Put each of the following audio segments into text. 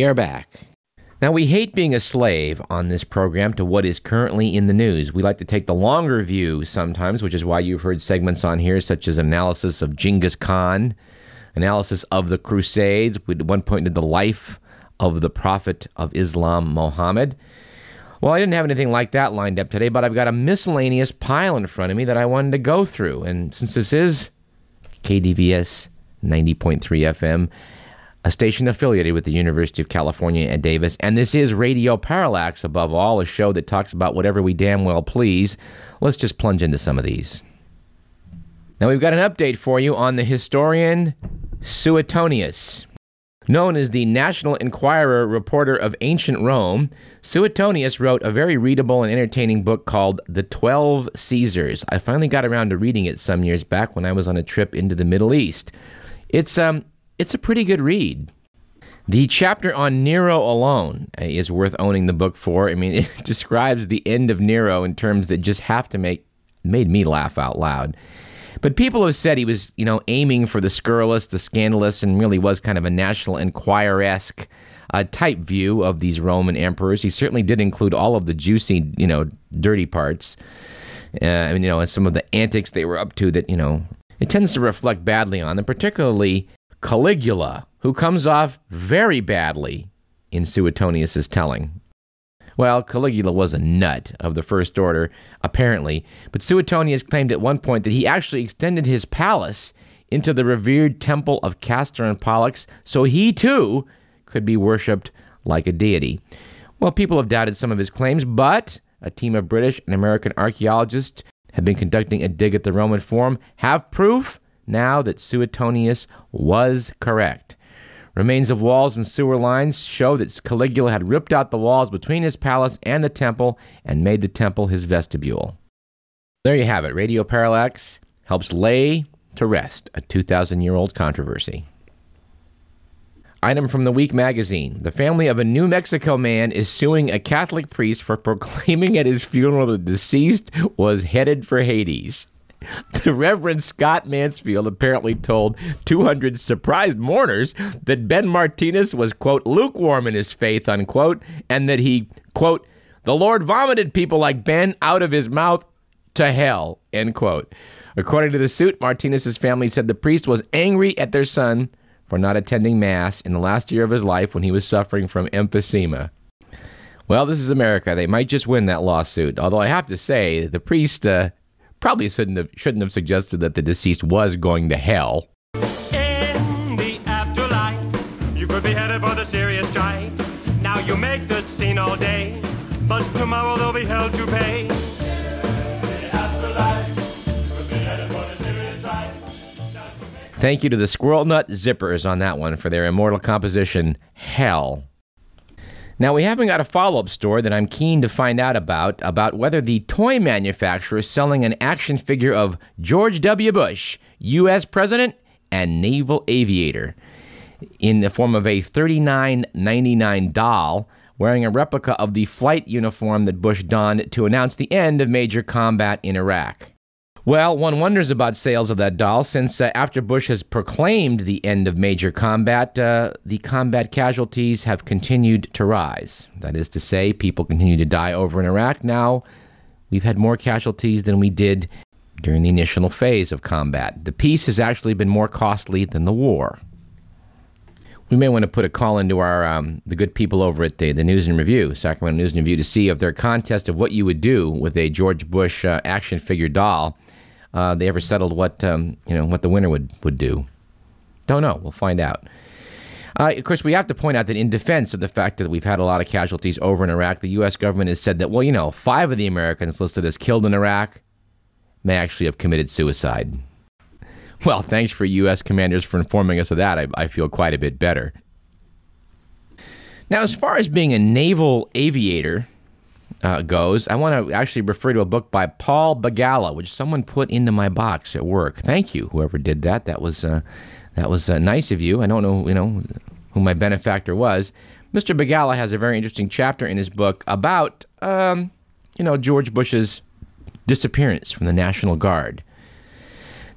We are back. Now, we hate being a slave on this program to what is currently in the news. We like to take the longer view sometimes, which is why you've heard segments on here such as analysis of Genghis Khan, analysis of the Crusades. We at one point did the life of the Prophet of Islam, Muhammad. Well, I didn't have anything like that lined up today, but I've got a miscellaneous pile in front of me that I wanted to go through. And since this is KDVS 90.3 FM, a station affiliated with the University of California at Davis. And this is Radio Parallax, above all, a show that talks about whatever we damn well please. Let's just plunge into some of these. Now, we've got an update for you on the historian Suetonius. Known as the National Enquirer reporter of ancient Rome, Suetonius wrote a very readable and entertaining book called The Twelve Caesars. I finally got around to reading it some years back when I was on a trip into the Middle East. It's um it's a pretty good read. The chapter on Nero alone uh, is worth owning the book for. I mean, it describes the end of Nero in terms that just have to make made me laugh out loud. But people have said he was, you know, aiming for the scurrilous, the scandalous, and really was kind of a National Enquirer esque uh, type view of these Roman emperors. He certainly did include all of the juicy, you know, dirty parts. Uh, I mean, you know, and some of the antics they were up to that, you know, it tends to reflect badly on them, particularly Caligula, who comes off very badly in Suetonius's telling. Well, Caligula was a nut of the first order, apparently, but Suetonius claimed at one point that he actually extended his palace into the revered temple of Castor and Pollux so he too could be worshipped like a deity. Well, people have doubted some of his claims, but a team of British and American archaeologists have been conducting a dig at the Roman Forum, have proof now that Suetonius was correct. Remains of walls and sewer lines show that Caligula had ripped out the walls between his palace and the temple and made the temple his vestibule. There you have it. Radio Parallax helps lay to rest a 2,000 year old controversy. Item from the Week magazine The family of a New Mexico man is suing a Catholic priest for proclaiming at his funeral the deceased was headed for Hades. The Reverend Scott Mansfield apparently told 200 surprised mourners that Ben Martinez was, quote, lukewarm in his faith, unquote, and that he, quote, the Lord vomited people like Ben out of his mouth to hell, end quote. According to the suit, Martinez's family said the priest was angry at their son for not attending Mass in the last year of his life when he was suffering from emphysema. Well, this is America. They might just win that lawsuit. Although I have to say, the priest uh, probably shouldn't have, shouldn't have suggested that the deceased was going to hell. In the afterlife, you could be headed for the serious strife. Now you make the scene all day, but tomorrow they'll be held to pay. Thank you to the Squirrel Nut Zippers on that one for their immortal composition, Hell. Now, we haven't got a follow up story that I'm keen to find out about, about whether the toy manufacturer is selling an action figure of George W. Bush, U.S. President and naval aviator, in the form of a $39.99 doll wearing a replica of the flight uniform that Bush donned to announce the end of major combat in Iraq. Well, one wonders about sales of that doll since uh, after Bush has proclaimed the end of major combat, uh, the combat casualties have continued to rise. That is to say, people continue to die over in Iraq. Now, we've had more casualties than we did during the initial phase of combat. The peace has actually been more costly than the war. We may want to put a call into our um, the good people over at the, the News and Review, Sacramento News and Review, to see if their contest of what you would do with a George Bush uh, action figure doll uh, they ever settled what um, you know what the winner would would do. Don't know. We'll find out. Uh, of course, we have to point out that in defense of the fact that we've had a lot of casualties over in Iraq, the U.S. government has said that well, you know, five of the Americans listed as killed in Iraq may actually have committed suicide. Well, thanks for U.S. commanders for informing us of that. I, I feel quite a bit better. Now, as far as being a naval aviator, uh, goes, I want to actually refer to a book by Paul Begala, which someone put into my box at work. Thank you, whoever did that. That was uh, that was uh, nice of you. I don't know, you know, who my benefactor was. Mr. Begala has a very interesting chapter in his book about, um, you know, George Bush's disappearance from the National Guard.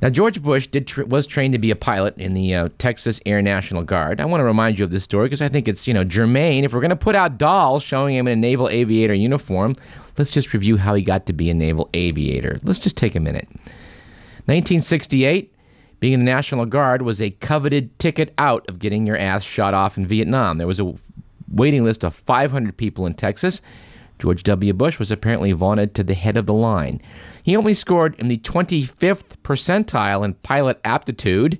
Now, George Bush did tra- was trained to be a pilot in the uh, Texas Air National Guard. I want to remind you of this story because I think it's you know germane. If we're going to put out dolls showing him in a naval aviator uniform, let's just review how he got to be a naval aviator. Let's just take a minute. 1968, being in the National Guard was a coveted ticket out of getting your ass shot off in Vietnam. There was a waiting list of 500 people in Texas. George W. Bush was apparently vaunted to the head of the line. He only scored in the 25th percentile in pilot aptitude,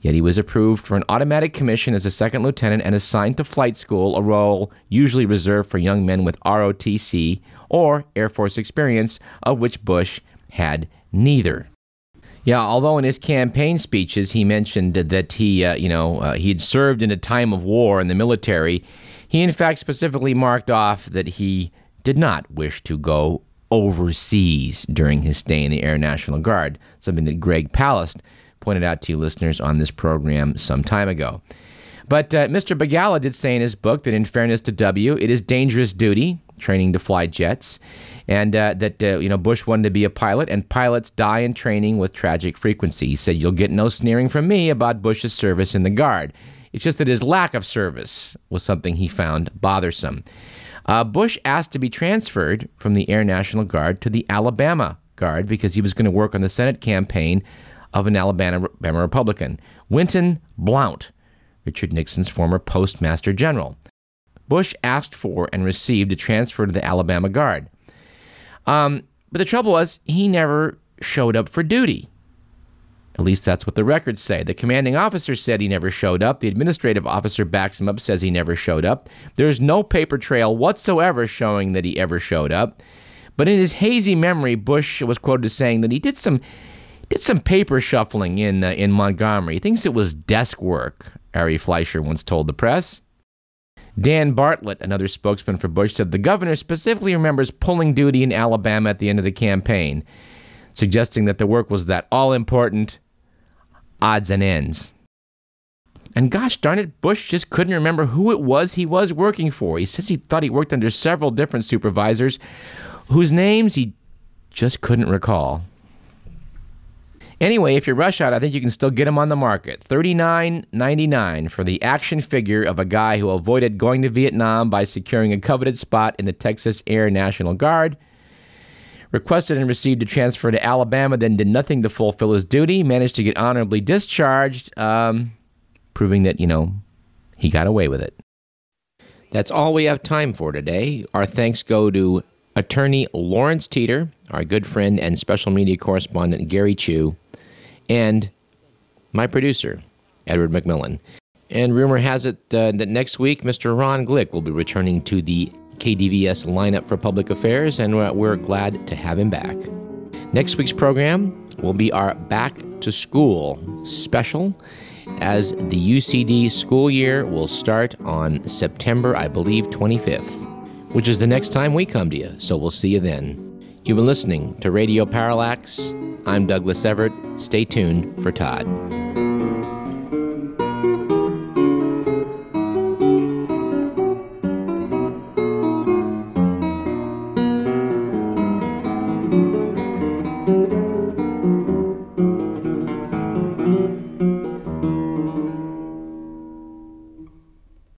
yet he was approved for an automatic commission as a second lieutenant and assigned to flight school, a role usually reserved for young men with ROTC or Air Force experience, of which Bush had neither. Yeah, although in his campaign speeches he mentioned that he, uh, you know, uh, he had served in a time of war in the military, he in fact specifically marked off that he did not wish to go overseas during his stay in the Air National Guard, something that Greg Palast pointed out to you listeners on this program some time ago. But uh, Mr. Begala did say in his book that, in fairness to W, it is dangerous duty, training to fly jets, and uh, that uh, you know Bush wanted to be a pilot, and pilots die in training with tragic frequency. He said, "You'll get no sneering from me about Bush's service in the Guard. It's just that his lack of service was something he found bothersome." Uh, Bush asked to be transferred from the Air National Guard to the Alabama Guard because he was going to work on the Senate campaign of an Alabama Republican, Winton Blount, Richard Nixon's former postmaster general. Bush asked for and received a transfer to the Alabama Guard. Um, but the trouble was, he never showed up for duty. At least that's what the records say. The commanding officer said he never showed up. The administrative officer backs him up, says he never showed up. There's no paper trail whatsoever showing that he ever showed up. But in his hazy memory, Bush was quoted as saying that he did some did some paper shuffling in uh, in Montgomery. He thinks it was desk work. Ari Fleischer once told the press. Dan Bartlett, another spokesman for Bush, said the governor specifically remembers pulling duty in Alabama at the end of the campaign, suggesting that the work was that all important odds and ends. And gosh darn it, Bush just couldn't remember who it was he was working for. He says he thought he worked under several different supervisors whose names he just couldn't recall. Anyway, if you rush out, I think you can still get them on the market. $39.99 for the action figure of a guy who avoided going to Vietnam by securing a coveted spot in the Texas Air National Guard requested and received a transfer to Alabama, then did nothing to fulfill his duty, managed to get honorably discharged, um, proving that, you know, he got away with it. That's all we have time for today. Our thanks go to attorney Lawrence Teeter, our good friend and special media correspondent Gary Chu, and my producer, Edward McMillan. And rumor has it uh, that next week, Mr. Ron Glick will be returning to the KDVS lineup for public affairs, and uh, we're glad to have him back. Next week's program will be our Back to School special, as the UCD school year will start on September, I believe, 25th, which is the next time we come to you, so we'll see you then. You've been listening to Radio Parallax. I'm Douglas Everett. Stay tuned for Todd.